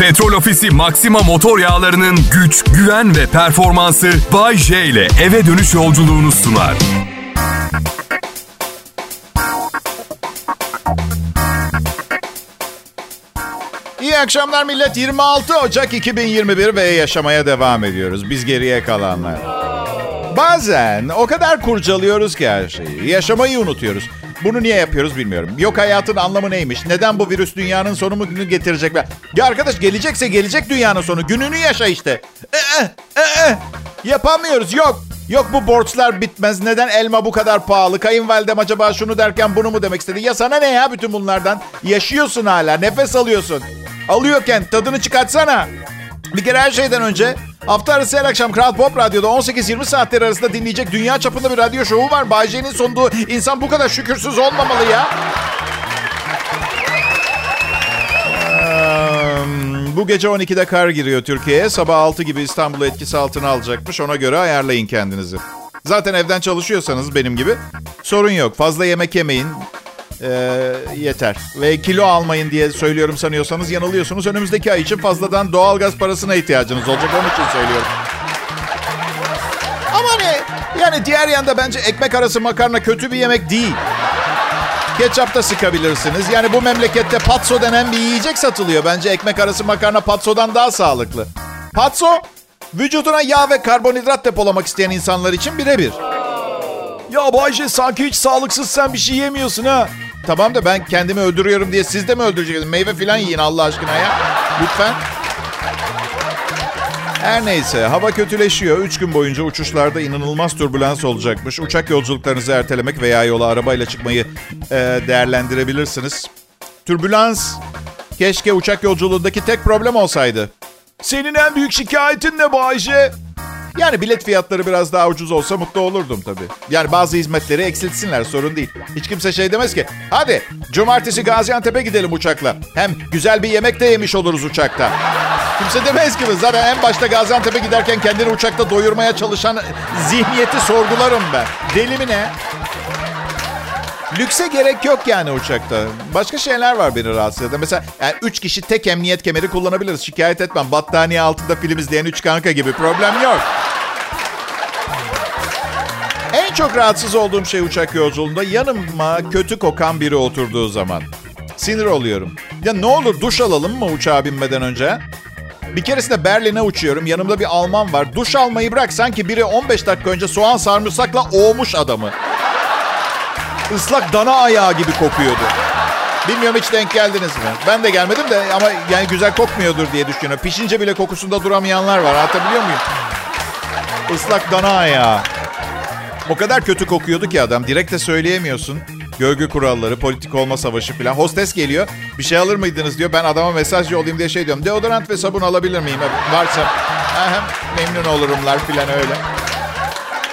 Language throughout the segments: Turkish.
Petrol Ofisi Maxima motor yağlarının güç, güven ve performansı Bay J ile eve dönüş yolculuğunu sunar. İyi akşamlar millet. 26 Ocak 2021 ve yaşamaya devam ediyoruz. Biz geriye kalanlar. Bazen o kadar kurcalıyoruz ki her şeyi. Yaşamayı unutuyoruz. Bunu niye yapıyoruz bilmiyorum. Yok hayatın anlamı neymiş? Neden bu virüs dünyanın sonu mu günü getirecek? Ya arkadaş gelecekse gelecek dünyanın sonu. Gününü yaşa işte. Ee, ee. Yapamıyoruz. Yok. Yok bu borçlar bitmez. Neden elma bu kadar pahalı? Kayınvalidem acaba şunu derken bunu mu demek istedi? Ya sana ne ya bütün bunlardan? Yaşıyorsun hala. Nefes alıyorsun. Alıyorken tadını çıkartsana. Bir kere her şeyden önce hafta arası her akşam Kral Pop Radyo'da 18-20 saatler arasında dinleyecek dünya çapında bir radyo şovu var. Bay J'nin sunduğu insan bu kadar şükürsüz olmamalı ya. Bu gece 12'de kar giriyor Türkiye'ye. Sabah 6 gibi İstanbul'u etkisi altına alacakmış. Ona göre ayarlayın kendinizi. Zaten evden çalışıyorsanız benim gibi sorun yok. Fazla yemek yemeyin. Ee, yeter. Ve kilo almayın diye söylüyorum sanıyorsanız yanılıyorsunuz. Önümüzdeki ay için fazladan doğalgaz parasına ihtiyacınız olacak. Onun için söylüyorum. Ama ne? Yani diğer yanda bence ekmek arası makarna kötü bir yemek değil. Ketçap da sıkabilirsiniz. Yani bu memlekette patso denen bir yiyecek satılıyor. Bence ekmek arası makarna patsodan daha sağlıklı. Patso, vücuduna yağ ve karbonhidrat depolamak isteyen insanlar için birebir. Ya Bayce sanki hiç sağlıksız sen bir şey yemiyorsun ha. Tamam da ben kendimi öldürüyorum diye siz de mi öldüreceksiniz? Meyve falan yiyin Allah aşkına ya. Lütfen. Her neyse hava kötüleşiyor. Üç gün boyunca uçuşlarda inanılmaz türbülans olacakmış. Uçak yolculuklarınızı ertelemek veya yola arabayla çıkmayı e, değerlendirebilirsiniz. Türbülans keşke uçak yolculuğundaki tek problem olsaydı. Senin en büyük şikayetin ne Bayce? Yani bilet fiyatları biraz daha ucuz olsa mutlu olurdum tabii. Yani bazı hizmetleri eksiltsinler sorun değil. Hiç kimse şey demez ki. Hadi cumartesi Gaziantep'e gidelim uçakla. Hem güzel bir yemek de yemiş oluruz uçakta. Kimse demez ki zaten en başta Gaziantep'e giderken kendini uçakta doyurmaya çalışan zihniyeti sorgularım ben. Deli mi ne? Lükse gerek yok yani uçakta. Başka şeyler var beni rahatsız eden. Mesela yani üç kişi tek emniyet kemeri kullanabiliriz. Şikayet etmem. Battaniye altında film izleyen üç kanka gibi problem yok. En çok rahatsız olduğum şey uçak yolculuğunda yanıma kötü kokan biri oturduğu zaman. Sinir oluyorum. Ya ne olur duş alalım mı uçağa binmeden önce? Bir keresinde Berlin'e uçuyorum. Yanımda bir Alman var. Duş almayı bırak sanki biri 15 dakika önce soğan sarımsakla oğmuş adamı. Islak dana ayağı gibi kokuyordu. Bilmiyorum hiç denk geldiniz mi? Ben de gelmedim de ama yani güzel kokmuyordur diye düşünüyorum. Pişince bile kokusunda duramayanlar var. Anlatabiliyor muyum? Islak dana ayağı. O kadar kötü kokuyordu ki adam. Direkt de söyleyemiyorsun. Gölge kuralları, politik olma savaşı falan. Hostes geliyor. Bir şey alır mıydınız diyor. Ben adama mesaj yollayayım diye şey diyorum. Deodorant ve sabun alabilir miyim? Varsa aha, memnun olurumlar falan öyle.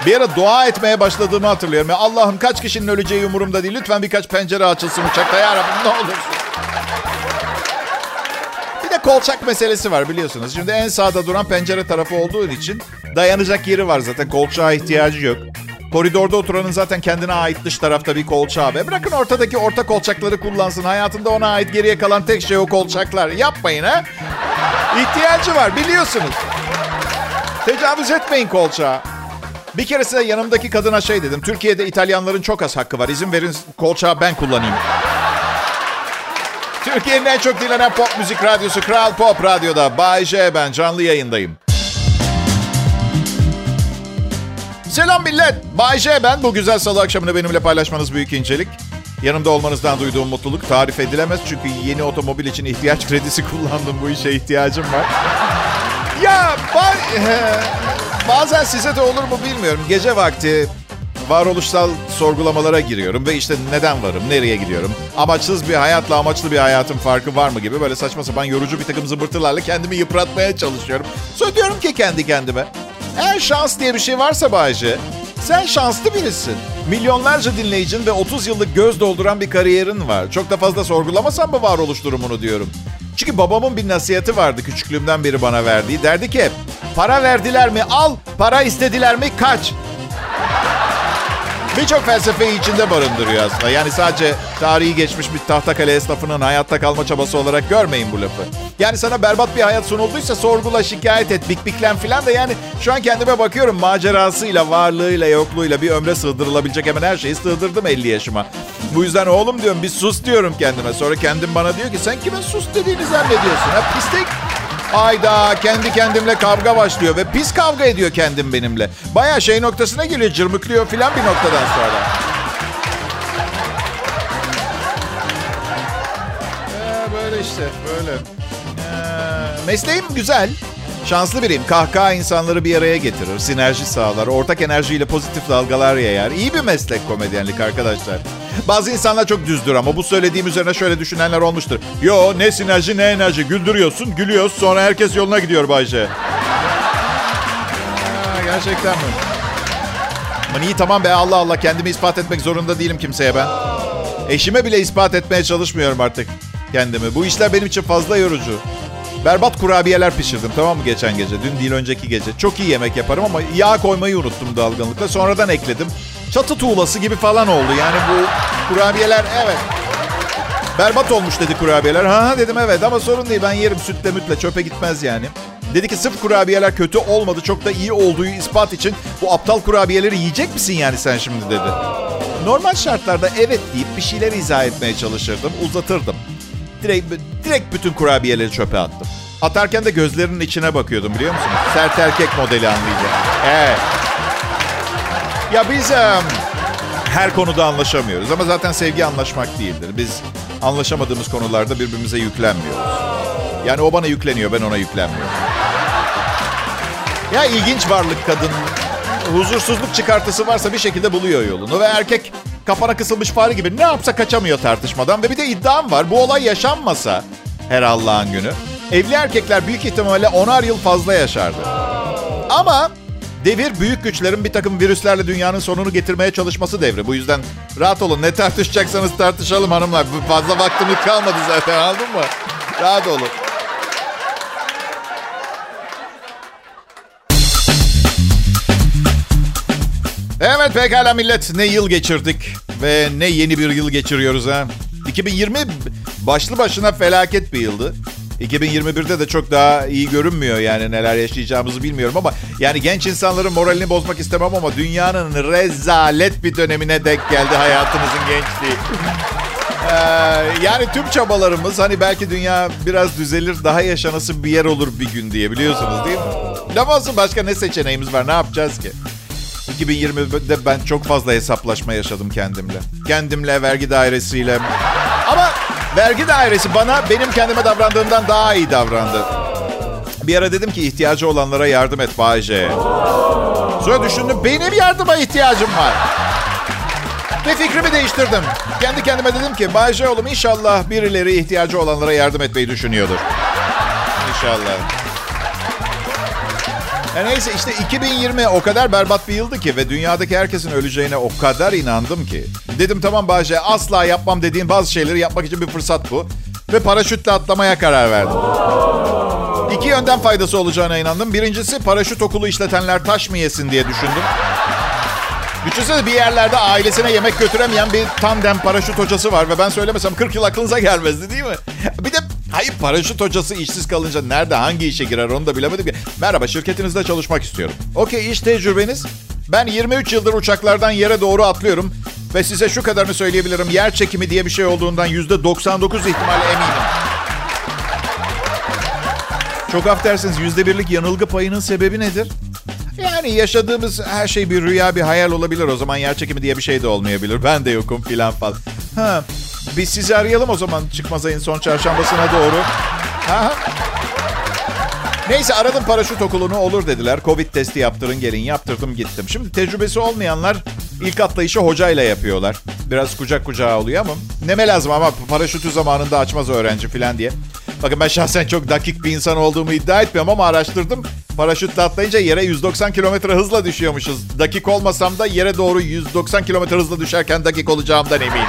Bir ara dua etmeye başladığımı hatırlıyorum. Allah'ım kaç kişinin öleceği umurumda değil. Lütfen birkaç pencere açılsın uçakta. Ya Rabbim ne olursun. Bir de kolçak meselesi var biliyorsunuz. Şimdi en sağda duran pencere tarafı olduğu için dayanacak yeri var zaten. Kolçağa ihtiyacı yok. Koridorda oturanın zaten kendine ait dış tarafta bir kolçağı ve bırakın ortadaki orta kolçakları kullansın. Hayatında ona ait geriye kalan tek şey o kolçaklar. Yapmayın ha. İhtiyacı var biliyorsunuz. Tecavüz etmeyin kolçağa. Bir keresinde yanımdaki kadına şey dedim. Türkiye'de İtalyanların çok az hakkı var. İzin verin kolçağı ben kullanayım. Türkiye'nin en çok dinlenen pop müzik radyosu Kral Pop Radyo'da. Bay J ben canlı yayındayım. Selam millet. Bay J ben. Bu güzel salı akşamını benimle paylaşmanız büyük incelik. Yanımda olmanızdan duyduğum mutluluk tarif edilemez. Çünkü yeni otomobil için ihtiyaç kredisi kullandım. Bu işe ihtiyacım var. Ya ba- bazen size de olur mu bilmiyorum. Gece vakti varoluşsal sorgulamalara giriyorum ve işte neden varım, nereye gidiyorum? Amaçsız bir hayatla amaçlı bir hayatın farkı var mı gibi böyle saçma sapan yorucu bir takım zımbırtılarla kendimi yıpratmaya çalışıyorum. Sonra diyorum ki kendi kendime. Eğer şans diye bir şey varsa Bayce, sen şanslı birisin. Milyonlarca dinleyicin ve 30 yıllık göz dolduran bir kariyerin var. Çok da fazla sorgulamasan mı varoluş durumunu diyorum. Çünkü babamın bir nasihati vardı küçüklüğümden beri bana verdiği. Derdi ki para verdiler mi al, para istediler mi kaç. Birçok felsefeyi içinde barındırıyor aslında. Yani sadece tarihi geçmiş bir tahtakale esnafının hayatta kalma çabası olarak görmeyin bu lafı. Yani sana berbat bir hayat sunulduysa sorgula, şikayet et, bikbiklen filan da yani şu an kendime bakıyorum macerasıyla, varlığıyla, yokluğuyla bir ömre sığdırılabilecek hemen her şeyi sığdırdım 50 yaşıma. Bu yüzden oğlum diyorum bir sus diyorum kendime. Sonra kendim bana diyor ki sen kime sus dediğini zannediyorsun ha pislik. Ayda kendi kendimle kavga başlıyor ve pis kavga ediyor kendim benimle. Baya şey noktasına geliyor cırmıklıyor filan bir noktadan sonra. Ee, böyle işte böyle. Ee, mesleğim güzel. Şanslı biriyim. Kahkaha insanları bir araya getirir, sinerji sağlar, ortak enerjiyle pozitif dalgalar yayar. İyi bir meslek komedyenlik arkadaşlar. Bazı insanlar çok düzdür ama bu söylediğim üzerine şöyle düşünenler olmuştur. Yo ne sinerji ne enerji. Güldürüyorsun, gülüyoruz sonra herkes yoluna gidiyor Bayce. Gerçekten mi? Aman iyi tamam be Allah Allah kendimi ispat etmek zorunda değilim kimseye ben. Eşime bile ispat etmeye çalışmıyorum artık kendimi. Bu işler benim için fazla yorucu. Berbat kurabiyeler pişirdim tamam mı geçen gece? Dün değil önceki gece. Çok iyi yemek yaparım ama yağ koymayı unuttum dalgınlıkla. Sonradan ekledim. Çatı tuğlası gibi falan oldu. Yani bu kurabiyeler evet. Berbat olmuş dedi kurabiyeler. Ha dedim evet ama sorun değil ben yerim sütle mütle çöpe gitmez yani. Dedi ki sırf kurabiyeler kötü olmadı çok da iyi olduğu ispat için bu aptal kurabiyeleri yiyecek misin yani sen şimdi dedi. Normal şartlarda evet deyip bir şeyler izah etmeye çalışırdım uzatırdım. Direkt, direkt bütün kurabiyeleri çöpe attım. Atarken de gözlerinin içine bakıyordum biliyor musunuz? Sert erkek modeli anlayacak. Evet. Ya biz um, her konuda anlaşamıyoruz ama zaten sevgi anlaşmak değildir. Biz anlaşamadığımız konularda birbirimize yüklenmiyoruz. Yani o bana yükleniyor, ben ona yüklenmiyorum. Ya ilginç varlık kadın. Huzursuzluk çıkartısı varsa bir şekilde buluyor yolunu. Ve erkek kafana kısılmış fare gibi ne yapsa kaçamıyor tartışmadan. Ve bir de iddiam var. Bu olay yaşanmasa her Allah'ın günü. Evli erkekler büyük ihtimalle onar yıl fazla yaşardı. Ama devir büyük güçlerin bir takım virüslerle dünyanın sonunu getirmeye çalışması devri. Bu yüzden rahat olun. Ne tartışacaksanız tartışalım hanımlar. Fazla vaktimiz kalmadı zaten anladın mı? Rahat olun. Evet pekala millet ne yıl geçirdik ve ne yeni bir yıl geçiriyoruz ha. 2020 başlı başına felaket bir yıldı. 2021'de de çok daha iyi görünmüyor yani neler yaşayacağımızı bilmiyorum ama yani genç insanların moralini bozmak istemem ama dünyanın rezalet bir dönemine denk geldi hayatımızın gençliği. Ee, yani tüm çabalarımız hani belki dünya biraz düzelir daha yaşanası bir yer olur bir gün diye biliyorsunuz değil mi? Ne olsun başka ne seçeneğimiz var ne yapacağız ki? 2020'de ben çok fazla hesaplaşma yaşadım kendimle. Kendimle, vergi dairesiyle. Ama vergi dairesi bana benim kendime davrandığımdan daha iyi davrandı. Bir ara dedim ki ihtiyacı olanlara yardım et Bayce. Sonra düşündüm benim yardıma ihtiyacım var. Ve fikrimi değiştirdim. Kendi kendime dedim ki Bayce oğlum inşallah birileri ihtiyacı olanlara yardım etmeyi düşünüyordur. İnşallah. E neyse işte 2020 o kadar berbat bir yıldı ki ve dünyadaki herkesin öleceğine o kadar inandım ki. Dedim tamam Bahçe asla yapmam dediğin bazı şeyleri yapmak için bir fırsat bu. Ve paraşütle atlamaya karar verdim. İki yönden faydası olacağına inandım. Birincisi paraşüt okulu işletenler taş mı yesin diye düşündüm. Düşünsene bir yerlerde ailesine yemek götüremeyen bir tandem paraşüt hocası var ve ben söylemesem 40 yıl aklınıza gelmezdi değil mi? Bir de hayır paraşüt hocası işsiz kalınca nerede hangi işe girer onu da bilemedim ki. Merhaba şirketinizde çalışmak istiyorum. Okey iş tecrübeniz. Ben 23 yıldır uçaklardan yere doğru atlıyorum. Ve size şu kadarını söyleyebilirim. Yer çekimi diye bir şey olduğundan %99 ihtimalle eminim. Çok affedersiniz %1'lik yanılgı payının sebebi nedir? Yani yaşadığımız her şey bir rüya, bir hayal olabilir. O zaman yer çekimi diye bir şey de olmayabilir. Ben de yokum filan falan. Ha, biz sizi arayalım o zaman çıkmaz ayın son çarşambasına doğru. Ha. Neyse aradım paraşüt okulunu olur dediler. Covid testi yaptırın gelin yaptırdım gittim. Şimdi tecrübesi olmayanlar ilk atlayışı hocayla yapıyorlar. Biraz kucak kucağa oluyor ama neme lazım ama paraşütü zamanında açmaz öğrenci falan diye. Bakın ben şahsen çok dakik bir insan olduğumu iddia etmiyorum ama araştırdım. Paraşütle atlayınca yere 190 kilometre hızla düşüyormuşuz. Dakik olmasam da yere doğru 190 kilometre hızla düşerken dakik olacağımdan eminim.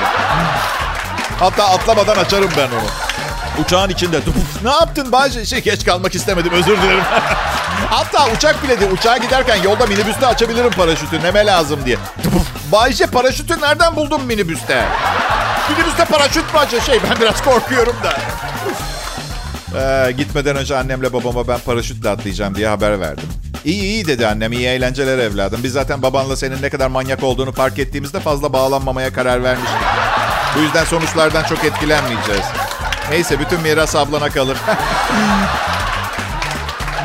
Hatta atlamadan açarım ben onu. Uçağın içinde. ne yaptın Bayce? Şey geç kalmak istemedim özür dilerim. Hatta uçak bile. Uçağa giderken yolda minibüste açabilirim paraşütü. Neme lazım diye. Bayce paraşütü nereden buldun minibüste? Minibüste paraşüt mü açıyor? Şey ben biraz korkuyorum da. Ee, gitmeden önce annemle babama ben paraşütle atlayacağım diye haber verdim. İyi iyi dedi annem iyi eğlenceler evladım. Biz zaten babanla senin ne kadar manyak olduğunu fark ettiğimizde fazla bağlanmamaya karar vermiştik. Bu yüzden sonuçlardan çok etkilenmeyeceğiz. Neyse bütün miras ablana kalır.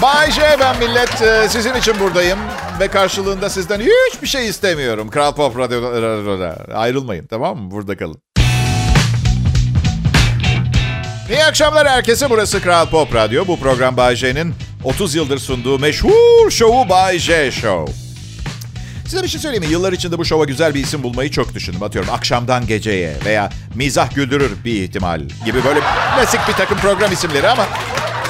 Bay J ben millet. Ee, sizin için buradayım. Ve karşılığında sizden hiçbir şey istemiyorum. Kral Pop Radyo'da ayrılmayın tamam mı? Burada kalın. İyi akşamlar herkese. Burası Kral Pop Radyo. Bu program Bay J'nin 30 yıldır sunduğu meşhur şovu Bay J Show. Size bir şey söyleyeyim mi? Yıllar içinde bu şova güzel bir isim bulmayı çok düşündüm. Atıyorum akşamdan geceye veya mizah güldürür bir ihtimal gibi böyle klasik bir takım program isimleri ama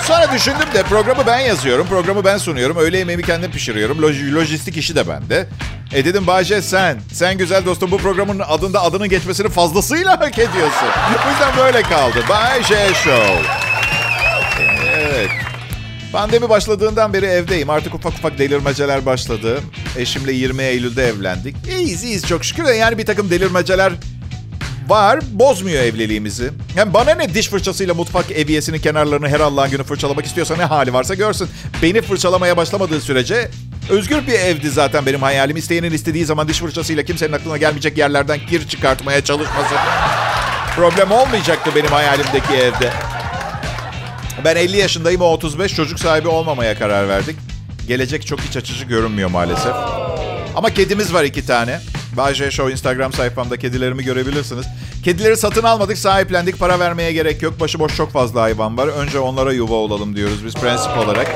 sonra düşündüm de programı ben yazıyorum, programı ben sunuyorum. Öğle yemeğimi kendim pişiriyorum. Loj- lojistik işi de bende. E dedim Bayce sen, sen güzel dostum bu programın adında adının geçmesini fazlasıyla hak ediyorsun. Bu yüzden böyle kaldı. Bayce Show. Pandemi başladığından beri evdeyim. Artık ufak ufak delirmeceler başladı. Eşimle 20 Eylül'de evlendik. İyiyiz iyiyiz çok şükür de yani bir takım delirmeceler var. Bozmuyor evliliğimizi. Yani bana ne diş fırçasıyla mutfak eviyesinin kenarlarını her Allah'ın günü fırçalamak istiyorsa ne hali varsa görsün. Beni fırçalamaya başlamadığı sürece özgür bir evdi zaten benim hayalim. İsteyenin istediği zaman diş fırçasıyla kimsenin aklına gelmeyecek yerlerden kir çıkartmaya çalışması. Problem olmayacaktı benim hayalimdeki evde. Ben 50 yaşındayım, o 35 çocuk sahibi olmamaya karar verdik. Gelecek çok iç açıcı görünmüyor maalesef. Ama kedimiz var iki tane. Bay Show Instagram sayfamda kedilerimi görebilirsiniz. Kedileri satın almadık, sahiplendik. Para vermeye gerek yok. Başıboş çok fazla hayvan var. Önce onlara yuva olalım diyoruz biz prensip olarak.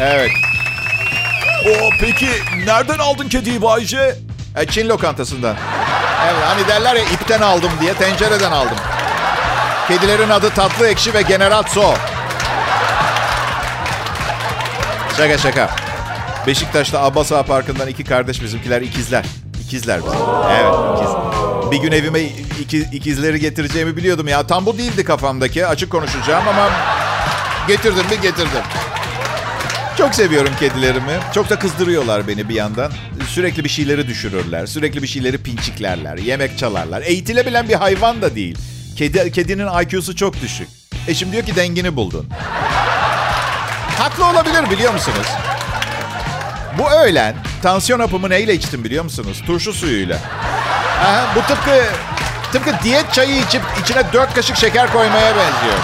Evet. O peki nereden aldın kediyi Bayce? E, Çin lokantasından. Evet hani derler ya ipten aldım diye tencereden aldım. Kedilerin adı Tatlı Ekşi ve General So. Şaka şaka. Beşiktaş'ta Abbas Ağa Parkı'ndan iki kardeş bizimkiler ikizler. İkizler bizim. Evet ikiz. Bir gün evime iki, ikizleri getireceğimi biliyordum ya. Tam bu değildi kafamdaki. Açık konuşacağım ama getirdim mi getirdim. Çok seviyorum kedilerimi. Çok da kızdırıyorlar beni bir yandan. Sürekli bir şeyleri düşürürler. Sürekli bir şeyleri pinçiklerler. Yemek çalarlar. Eğitilebilen bir hayvan da değil. Kedi, kedinin IQ'su çok düşük. Eşim diyor ki dengini buldun. Haklı olabilir biliyor musunuz? Bu öğlen tansiyon hapımı neyle içtim biliyor musunuz? Turşu suyuyla. Aha, bu tıpkı tıpkı diyet çayı içip içine dört kaşık şeker koymaya benziyor.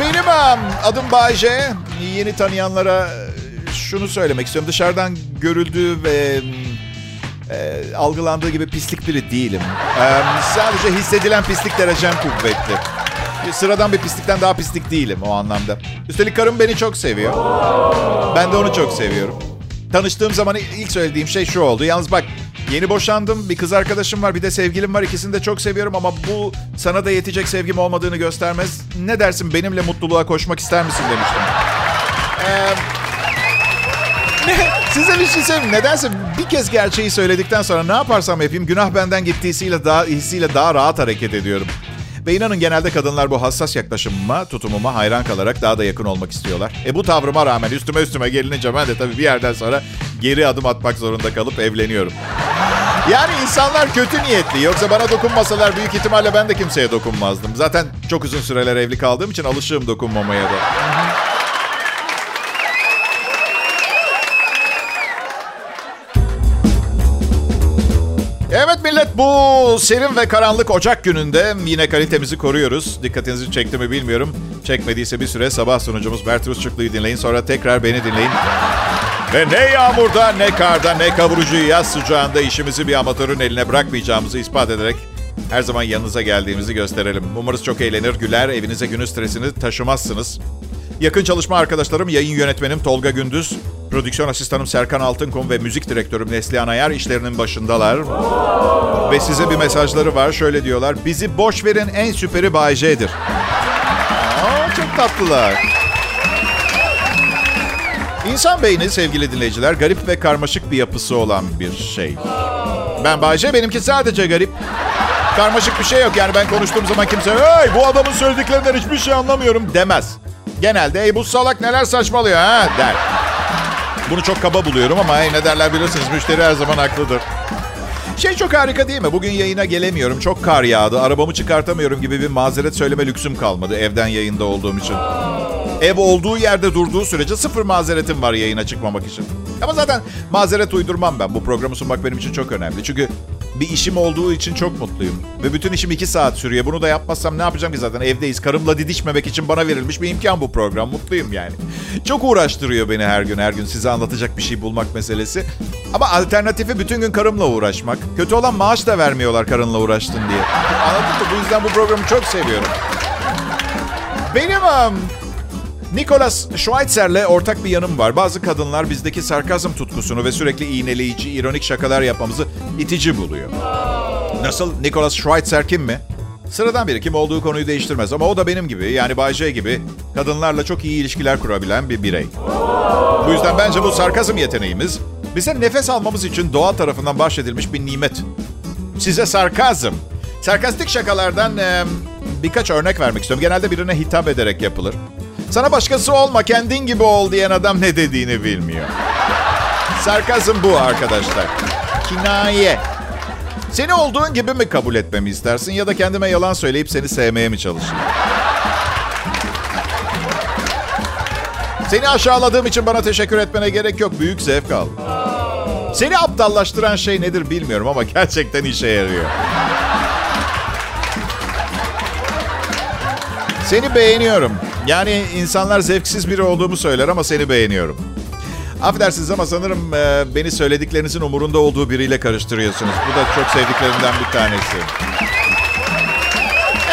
Benim adım Bayce. Yeni tanıyanlara şunu söylemek istiyorum. Dışarıdan görüldüğü ve e, algılandığı gibi pislik biri değilim. E, sadece hissedilen pislik derecem kuvvetli. Sıradan bir pislikten daha pislik değilim o anlamda. Üstelik karım beni çok seviyor. Ben de onu çok seviyorum. Tanıştığım zaman ilk söylediğim şey şu oldu. Yalnız bak yeni boşandım. Bir kız arkadaşım var bir de sevgilim var. İkisini de çok seviyorum ama bu sana da yetecek sevgim olmadığını göstermez. Ne dersin benimle mutluluğa koşmak ister misin demiştim. Eee... Size bir şey söyleyeyim. Nedense bir kez gerçeği söyledikten sonra ne yaparsam yapayım günah benden gittiğiyle daha hissiyle daha rahat hareket ediyorum. Ve inanın genelde kadınlar bu hassas yaklaşımıma, tutumuma hayran kalarak daha da yakın olmak istiyorlar. E bu tavrıma rağmen üstüme üstüme gelinince ben de tabii bir yerden sonra geri adım atmak zorunda kalıp evleniyorum. Yani insanlar kötü niyetli. Yoksa bana dokunmasalar büyük ihtimalle ben de kimseye dokunmazdım. Zaten çok uzun süreler evli kaldığım için alışığım dokunmamaya da. Millet bu serin ve karanlık Ocak gününde yine kalitemizi koruyoruz. Dikkatinizi çekti mi bilmiyorum. Çekmediyse bir süre sabah sunucumuz Bert Rusçuklu'yu dinleyin. Sonra tekrar beni dinleyin. Ve ne yağmurda, ne karda, ne kavurucu yaz sıcağında işimizi bir amatörün eline bırakmayacağımızı ispat ederek her zaman yanınıza geldiğimizi gösterelim. Umarız çok eğlenir, güler, evinize günün stresini taşımazsınız. Yakın çalışma arkadaşlarım, yayın yönetmenim Tolga Gündüz, prodüksiyon asistanım Serkan Altınkum ve müzik direktörüm Neslihan Ayar işlerinin başındalar. Ve size bir mesajları var. Şöyle diyorlar. Bizi boş verin en süperi Bay J'dir. Aa, çok tatlılar. İnsan beyni sevgili dinleyiciler garip ve karmaşık bir yapısı olan bir şey. Ben Bayce, benimki sadece garip. karmaşık bir şey yok. Yani ben konuştuğum zaman kimse hey bu adamın söylediklerinden hiçbir şey anlamıyorum demez. Genelde hey bu salak neler saçmalıyor ha der. Bunu çok kaba buluyorum ama hey, ne derler bilirsiniz müşteri her zaman haklıdır. Şey çok harika değil mi? Bugün yayına gelemiyorum. Çok kar yağdı. Arabamı çıkartamıyorum gibi bir mazeret söyleme lüksüm kalmadı evden yayında olduğum için. Ev olduğu yerde durduğu sürece sıfır mazeretim var yayına çıkmamak için. Ama zaten mazeret uydurmam ben. Bu programı sunmak benim için çok önemli. Çünkü bir işim olduğu için çok mutluyum. Ve bütün işim iki saat sürüyor. Bunu da yapmazsam ne yapacağım ki zaten evdeyiz. Karımla didişmemek için bana verilmiş bir imkan bu program. Mutluyum yani. Çok uğraştırıyor beni her gün her gün size anlatacak bir şey bulmak meselesi. Ama alternatifi bütün gün karımla uğraşmak. Kötü olan maaş da vermiyorlar karınla uğraştın diye. Anladın mı? Bu yüzden bu programı çok seviyorum. Benim um, Nicholas Schweitzer'le ortak bir yanım var. Bazı kadınlar bizdeki sarkazm tutkusunu ve sürekli iğneleyici, ironik şakalar yapmamızı itici buluyor. Nasıl? Nicholas Schweitzer kim mi? Sıradan biri. Kim olduğu konuyu değiştirmez. Ama o da benim gibi, yani Bay J gibi kadınlarla çok iyi ilişkiler kurabilen bir birey. Bu yüzden bence bu sarkazm yeteneğimiz bize nefes almamız için doğa tarafından bahşedilmiş bir nimet. Size sarkazm. Sarkastik şakalardan e, birkaç örnek vermek istiyorum. Genelde birine hitap ederek yapılır. Sana başkası olma, kendin gibi ol diyen adam ne dediğini bilmiyor. Sarkazm bu arkadaşlar. Kinaye. Seni olduğun gibi mi kabul etmemi istersin ya da kendime yalan söyleyip seni sevmeye mi çalışayım? Seni aşağıladığım için bana teşekkür etmene gerek yok. Büyük zevk al. Seni aptallaştıran şey nedir bilmiyorum ama gerçekten işe yarıyor. Seni beğeniyorum. Yani insanlar zevksiz biri olduğumu söyler ama seni beğeniyorum. Affedersiniz ama sanırım e, beni söylediklerinizin umurunda olduğu biriyle karıştırıyorsunuz. Bu da çok sevdiklerimden bir tanesi.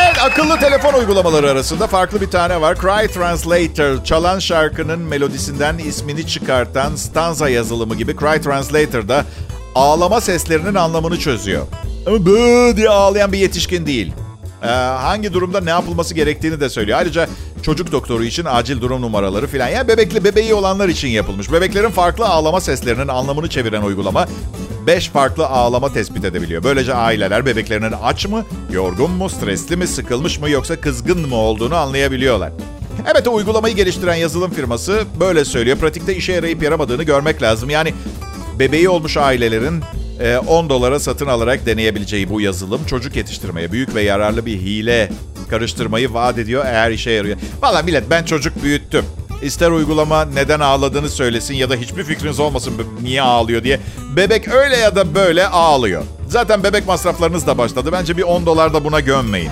Evet, akıllı telefon uygulamaları arasında farklı bir tane var. Cry Translator, çalan şarkının melodisinden ismini çıkartan stanza yazılımı gibi Cry Translator'da ağlama seslerinin anlamını çözüyor. Ama bı diye ağlayan bir yetişkin değil. Ee, hangi durumda ne yapılması gerektiğini de söylüyor. Ayrıca çocuk doktoru için acil durum numaraları filan. Yani bebekli bebeği olanlar için yapılmış. Bebeklerin farklı ağlama seslerinin anlamını çeviren uygulama 5 farklı ağlama tespit edebiliyor. Böylece aileler bebeklerinin aç mı, yorgun mu, stresli mi, sıkılmış mı yoksa kızgın mı olduğunu anlayabiliyorlar. Evet o uygulamayı geliştiren yazılım firması böyle söylüyor. Pratikte işe yarayıp yaramadığını görmek lazım. Yani bebeği olmuş ailelerin 10 dolara satın alarak deneyebileceği bu yazılım çocuk yetiştirmeye büyük ve yararlı bir hile karıştırmayı vaat ediyor eğer işe yarıyor. Valla millet ben çocuk büyüttüm. İster uygulama neden ağladığını söylesin ya da hiçbir fikriniz olmasın niye ağlıyor diye. Bebek öyle ya da böyle ağlıyor. Zaten bebek masraflarınız da başladı. Bence bir 10 dolar da buna gömmeyin.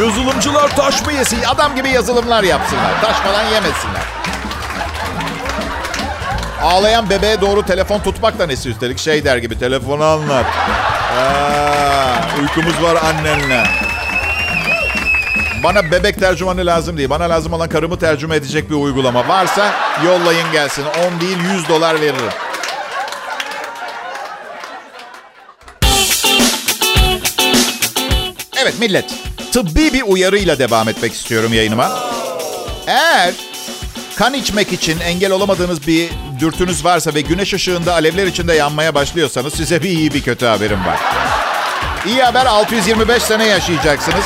Yazılımcılar taş mı yesin? Adam gibi yazılımlar yapsınlar. Taş falan yemesinler. Ağlayan bebeğe doğru telefon tutmak da nesi üstelik şey der gibi telefonu anlat. Aa, uykumuz var annenle. Bana bebek tercümanı lazım değil. Bana lazım olan karımı tercüme edecek bir uygulama. Varsa yollayın gelsin. 10 değil 100 dolar veririm. Evet millet. Tıbbi bir uyarıyla devam etmek istiyorum yayınıma. Eğer kan içmek için engel olamadığınız bir dürtünüz varsa ve güneş ışığında alevler içinde yanmaya başlıyorsanız size bir iyi bir kötü haberim var. İyi haber 625 sene yaşayacaksınız.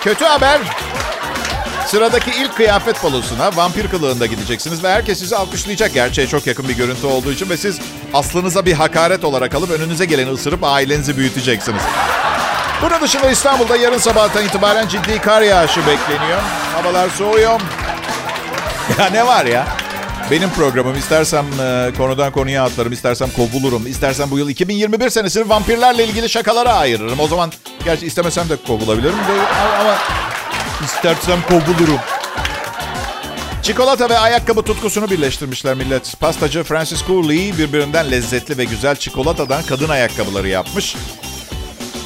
Kötü haber sıradaki ilk kıyafet balosuna vampir kılığında gideceksiniz ve herkes sizi alkışlayacak. Gerçeğe çok yakın bir görüntü olduğu için ve siz aslınıza bir hakaret olarak alıp önünüze geleni ısırıp ailenizi büyüteceksiniz. Bunun dışında İstanbul'da yarın sabahtan itibaren ciddi kar yağışı bekleniyor. Havalar soğuyor. Ya ne var ya? Benim programım. İstersem e, konudan konuya atlarım, istersem kovulurum. İstersem bu yıl 2021 senesini vampirlerle ilgili şakalara ayırırım. O zaman gerçi istemesem de kovulabilirim de, ama istersem kovulurum. Çikolata ve ayakkabı tutkusunu birleştirmişler millet. Pastacı Francis Cooley birbirinden lezzetli ve güzel çikolatadan kadın ayakkabıları yapmış.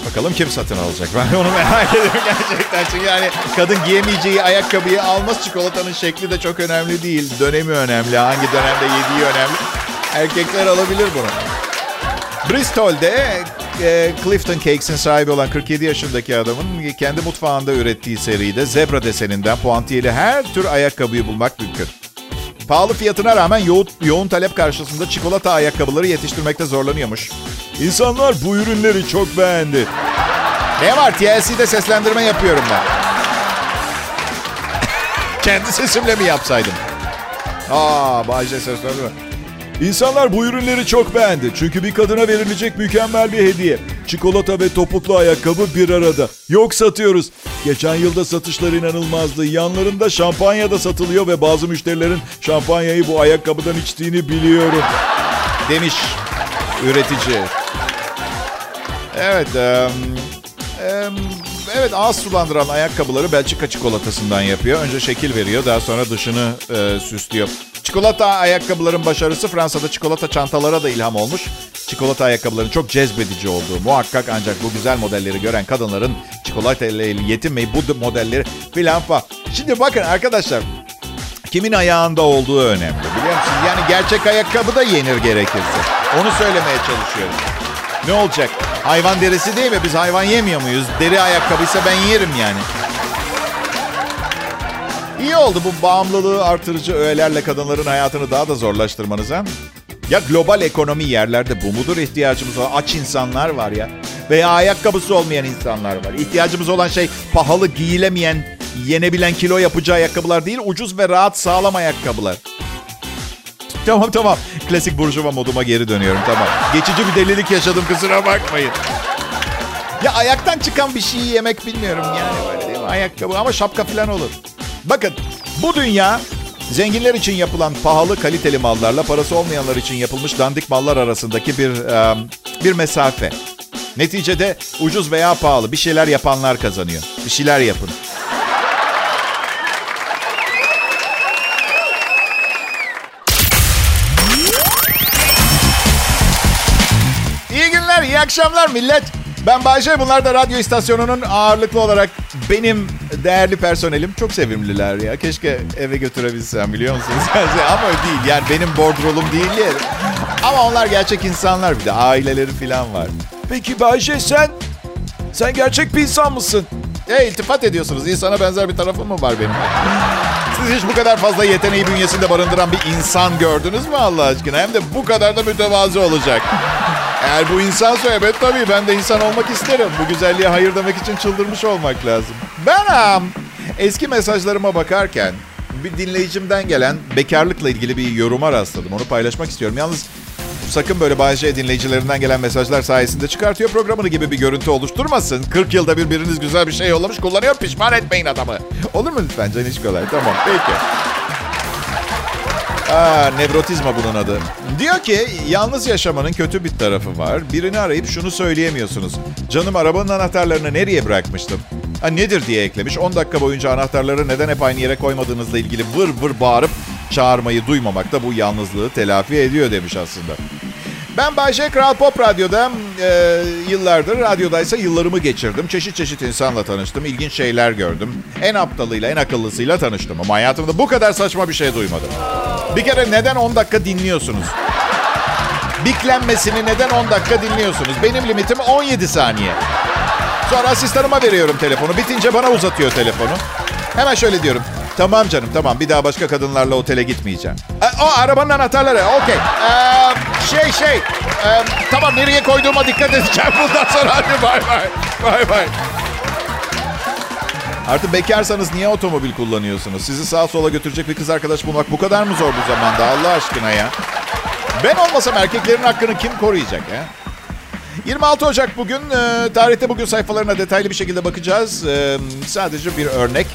Bakalım kim satın alacak? Ben onu merak ediyorum gerçekten. Çünkü yani kadın giyemeyeceği ayakkabıyı almaz. Çikolatanın şekli de çok önemli değil. Dönemi önemli. Hangi dönemde yediği önemli. Erkekler alabilir bunu. Bristol'de e, Clifton Cakes'in sahibi olan 47 yaşındaki adamın kendi mutfağında ürettiği seride zebra deseninden puantiyeli her tür ayakkabıyı bulmak mümkün. Pahalı fiyatına rağmen yoğun, yoğun talep karşısında çikolata ayakkabıları yetiştirmekte zorlanıyormuş. İnsanlar bu ürünleri çok beğendi. Ne var TLC'de seslendirme yapıyorum ben. Kendi sesimle mi yapsaydım? Aa, Bayce seslendirme. İnsanlar bu ürünleri çok beğendi. Çünkü bir kadına verilecek mükemmel bir hediye. Çikolata ve topuklu ayakkabı bir arada. Yok satıyoruz. Geçen yılda satışlar inanılmazdı. Yanlarında şampanya da satılıyor ve bazı müşterilerin şampanyayı bu ayakkabıdan içtiğini biliyorum. Demiş üretici. Evet, um, um, evet ağız sulandıran ayakkabıları Belçika çikolatasından yapıyor. Önce şekil veriyor, daha sonra dışını e, süslüyor. Çikolata ayakkabıların başarısı Fransa'da çikolata çantalara da ilham olmuş. Çikolata ayakkabıların çok cezbedici olduğu muhakkak ancak bu güzel modelleri gören kadınların çikolata ile yetinmeyip bu modelleri filan falan. Şimdi bakın arkadaşlar kimin ayağında olduğu önemli biliyor musunuz? Yani gerçek ayakkabı da yenir gerekirse. Onu söylemeye çalışıyorum. Ne olacak? Hayvan derisi değil mi? Biz hayvan yemiyor muyuz? Deri ayakkabıysa ben yerim yani. İyi oldu bu bağımlılığı artırıcı öğelerle kadınların hayatını daha da zorlaştırmanız ha? Ya global ekonomi yerlerde bu mudur ihtiyacımız olan? Aç insanlar var ya. Veya ayakkabısı olmayan insanlar var. İhtiyacımız olan şey pahalı giyilemeyen, yenebilen kilo yapıcı ayakkabılar değil, ucuz ve rahat sağlam ayakkabılar. Tamam tamam. Klasik burjuva moduma geri dönüyorum tamam. Geçici bir delilik yaşadım kusura bakmayın. Ya ayaktan çıkan bir şeyi yemek bilmiyorum yani böyle değil mi? Ayakkabı ama şapka falan olur. Bakın bu dünya zenginler için yapılan pahalı kaliteli mallarla parası olmayanlar için yapılmış dandik mallar arasındaki bir um, bir mesafe. Neticede ucuz veya pahalı bir şeyler yapanlar kazanıyor. Bir şeyler yapın. İyi günler, iyi akşamlar millet. Ben Bayce, bunlar da radyo istasyonunun ağırlıklı olarak benim değerli personelim. Çok sevimliler ya. Keşke eve götürebilsem biliyor musunuz? Ama değil yani benim bordrolum değil ya. Ama onlar gerçek insanlar bir de aileleri falan var. Peki Bayce sen, sen gerçek bir insan mısın? E iltifat ediyorsunuz. İnsana benzer bir tarafım mı var benim? Siz hiç bu kadar fazla yeteneği bünyesinde barındıran bir insan gördünüz mü Allah aşkına? Hem de bu kadar da mütevazı olacak. Eğer bu insansa evet tabii ben de insan olmak isterim. Bu güzelliğe hayır demek için çıldırmış olmak lazım. Ben um, eski mesajlarıma bakarken bir dinleyicimden gelen bekarlıkla ilgili bir yoruma rastladım. Onu paylaşmak istiyorum. Yalnız sakın böyle bazı dinleyicilerinden gelen mesajlar sayesinde çıkartıyor programını gibi bir görüntü oluşturmasın. 40 yılda bir biriniz güzel bir şey yollamış kullanıyor pişman etmeyin adamı. Olur mu lütfen Can hiç kolay. Tamam peki. Aa, nevrotizma bunun adı. Diyor ki yalnız yaşamanın kötü bir tarafı var. Birini arayıp şunu söyleyemiyorsunuz. Canım arabanın anahtarlarını nereye bırakmıştım? Ha, nedir diye eklemiş. 10 dakika boyunca anahtarları neden hep aynı yere koymadığınızla ilgili vır vır bağırıp çağırmayı duymamak da bu yalnızlığı telafi ediyor demiş aslında. Ben Bayşe Kral Pop Radyo'da e, yıllardır, radyodaysa yıllarımı geçirdim. Çeşit çeşit insanla tanıştım, ilginç şeyler gördüm. En aptalıyla, en akıllısıyla tanıştım. Ama hayatımda bu kadar saçma bir şey duymadım. Bir kere neden 10 dakika dinliyorsunuz? Biklenmesini neden 10 dakika dinliyorsunuz? Benim limitim 17 saniye. Sonra asistanıma veriyorum telefonu. Bitince bana uzatıyor telefonu. Hemen şöyle diyorum. Tamam canım tamam bir daha başka kadınlarla otele gitmeyeceğim. E, o arabanın anahtarları okey. Ee, şey şey e, tamam nereye koyduğuma dikkat edeceğim bundan sonra hadi bay bay. Bay bay. Artık bekarsanız niye otomobil kullanıyorsunuz? Sizi sağa sola götürecek bir kız arkadaş bulmak bu kadar mı zor bu zamanda Allah aşkına ya? Ben olmasam erkeklerin hakkını kim koruyacak ya? 26 Ocak bugün. E, tarihte bugün sayfalarına detaylı bir şekilde bakacağız. E, sadece bir örnek.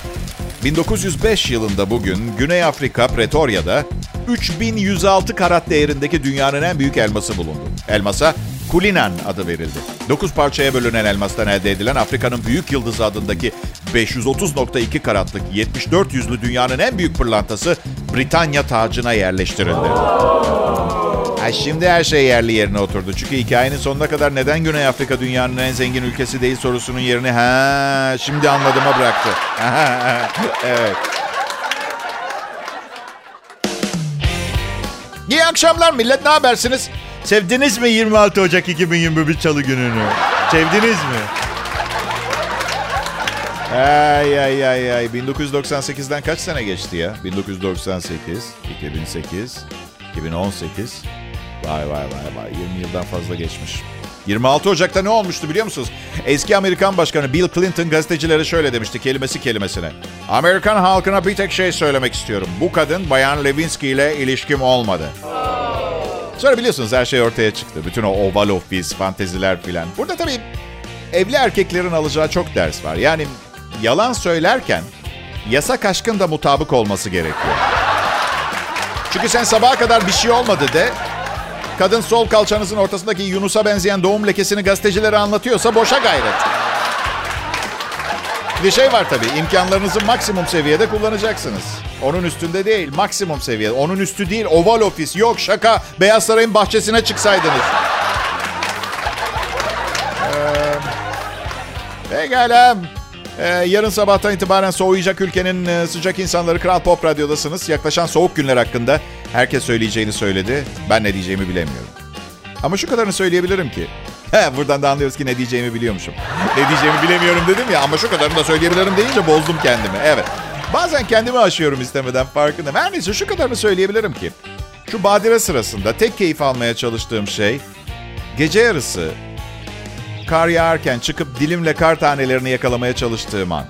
1905 yılında bugün Güney Afrika Pretoria'da 3106 karat değerindeki dünyanın en büyük elması bulundu. Elmasa Kulinan adı verildi. 9 parçaya bölünen elmastan elde edilen Afrika'nın büyük yıldızı adındaki 530.2 karatlık 74 yüzlü dünyanın en büyük pırlantası Britanya tacına yerleştirildi. Ha, şimdi her şey yerli yerine oturdu. Çünkü hikayenin sonuna kadar neden Güney Afrika dünyanın en zengin ülkesi değil sorusunun yerini ha şimdi anladığıma bıraktı. evet. İyi akşamlar millet ne habersiniz? Sevdiniz mi 26 Ocak 2021 Çalı gününü? Sevdiniz mi? Ay ay ay ay. 1998'den kaç sene geçti ya? 1998, 2008, 2018. Vay vay vay vay. 20 yıldan fazla geçmiş. 26 Ocak'ta ne olmuştu biliyor musunuz? Eski Amerikan Başkanı Bill Clinton gazetecilere şöyle demişti kelimesi kelimesine. Amerikan halkına bir tek şey söylemek istiyorum. Bu kadın Bayan Lewinsky ile ilişkim olmadı. Sonra biliyorsunuz her şey ortaya çıktı. Bütün o oval ofis, fanteziler filan. Burada tabii evli erkeklerin alacağı çok ders var. Yani yalan söylerken yasak aşkın da mutabık olması gerekiyor. Çünkü sen sabaha kadar bir şey olmadı de kadın sol kalçanızın ortasındaki Yunus'a benzeyen doğum lekesini gazetecilere anlatıyorsa boşa gayret. Bir şey var tabii. imkanlarınızı maksimum seviyede kullanacaksınız. Onun üstünde değil, maksimum seviyede. Onun üstü değil, oval ofis. Yok şaka, Beyaz Saray'ın bahçesine çıksaydınız. Ee, pekala. Ee, yarın sabahtan itibaren soğuyacak ülkenin e, sıcak insanları Kral Pop Radyo'dasınız. Yaklaşan soğuk günler hakkında herkes söyleyeceğini söyledi. Ben ne diyeceğimi bilemiyorum. Ama şu kadarını söyleyebilirim ki. Buradan da anlıyoruz ki ne diyeceğimi biliyormuşum. ne diyeceğimi bilemiyorum dedim ya ama şu kadarını da söyleyebilirim deyince bozdum kendimi. Evet. Bazen kendimi aşıyorum istemeden farkındayım. Her neyse şu kadarını söyleyebilirim ki. Şu badire sırasında tek keyif almaya çalıştığım şey gece yarısı kar yağarken çıkıp dilimle kar tanelerini yakalamaya çalıştığım an.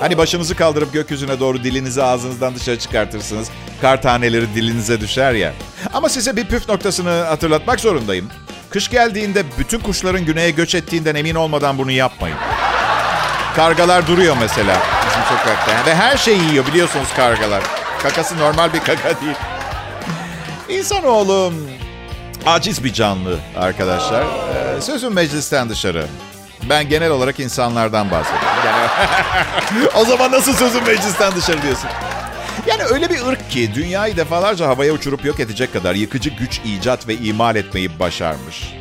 Hani başınızı kaldırıp gökyüzüne doğru dilinizi ağzınızdan dışarı çıkartırsınız. Kar taneleri dilinize düşer ya. Ama size bir püf noktasını hatırlatmak zorundayım. Kış geldiğinde bütün kuşların güneye göç ettiğinden emin olmadan bunu yapmayın. Kargalar duruyor mesela bizim sokakta. Ve her şeyi yiyor biliyorsunuz kargalar. Kakası normal bir kaka değil. İnsanoğlu aciz bir canlı arkadaşlar. Ee, sözüm meclisten dışarı. Ben genel olarak insanlardan bahsediyorum. O zaman nasıl sözüm meclisten dışarı diyorsun? Yani öyle bir ırk ki dünyayı defalarca havaya uçurup yok edecek kadar yıkıcı güç icat ve imal etmeyi başarmış.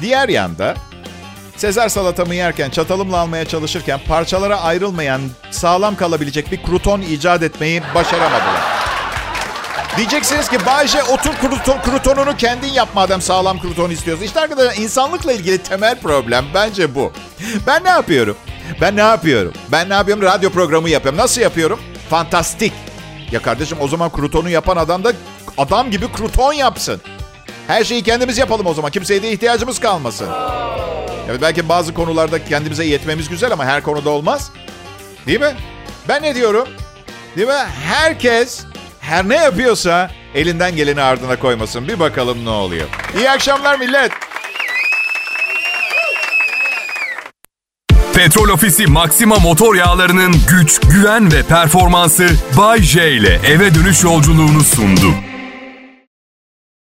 Diğer yanda Sezar salatamı yerken çatalımla almaya çalışırken parçalara ayrılmayan sağlam kalabilecek bir kruton icat etmeyi başaramadılar. Diyeceksiniz ki Bayce otur kruton, krutonunu kendin yap madem sağlam kruton istiyorsun. İşte arkadaşlar insanlıkla ilgili temel problem bence bu. Ben ne yapıyorum? Ben ne yapıyorum? Ben ne yapıyorum? Radyo programı yapıyorum. Nasıl yapıyorum? Fantastik. Ya kardeşim o zaman krutonu yapan adam da adam gibi kruton yapsın. Her şeyi kendimiz yapalım o zaman. Kimseye de ihtiyacımız kalmasın. Evet belki bazı konularda kendimize yetmemiz güzel ama her konuda olmaz. Değil mi? Ben ne diyorum? Değil mi? Herkes her ne yapıyorsa elinden geleni ardına koymasın. Bir bakalım ne oluyor. İyi akşamlar millet. Petrol Ofisi Maxima motor yağlarının güç, güven ve performansı Bay J ile eve dönüş yolculuğunu sundu.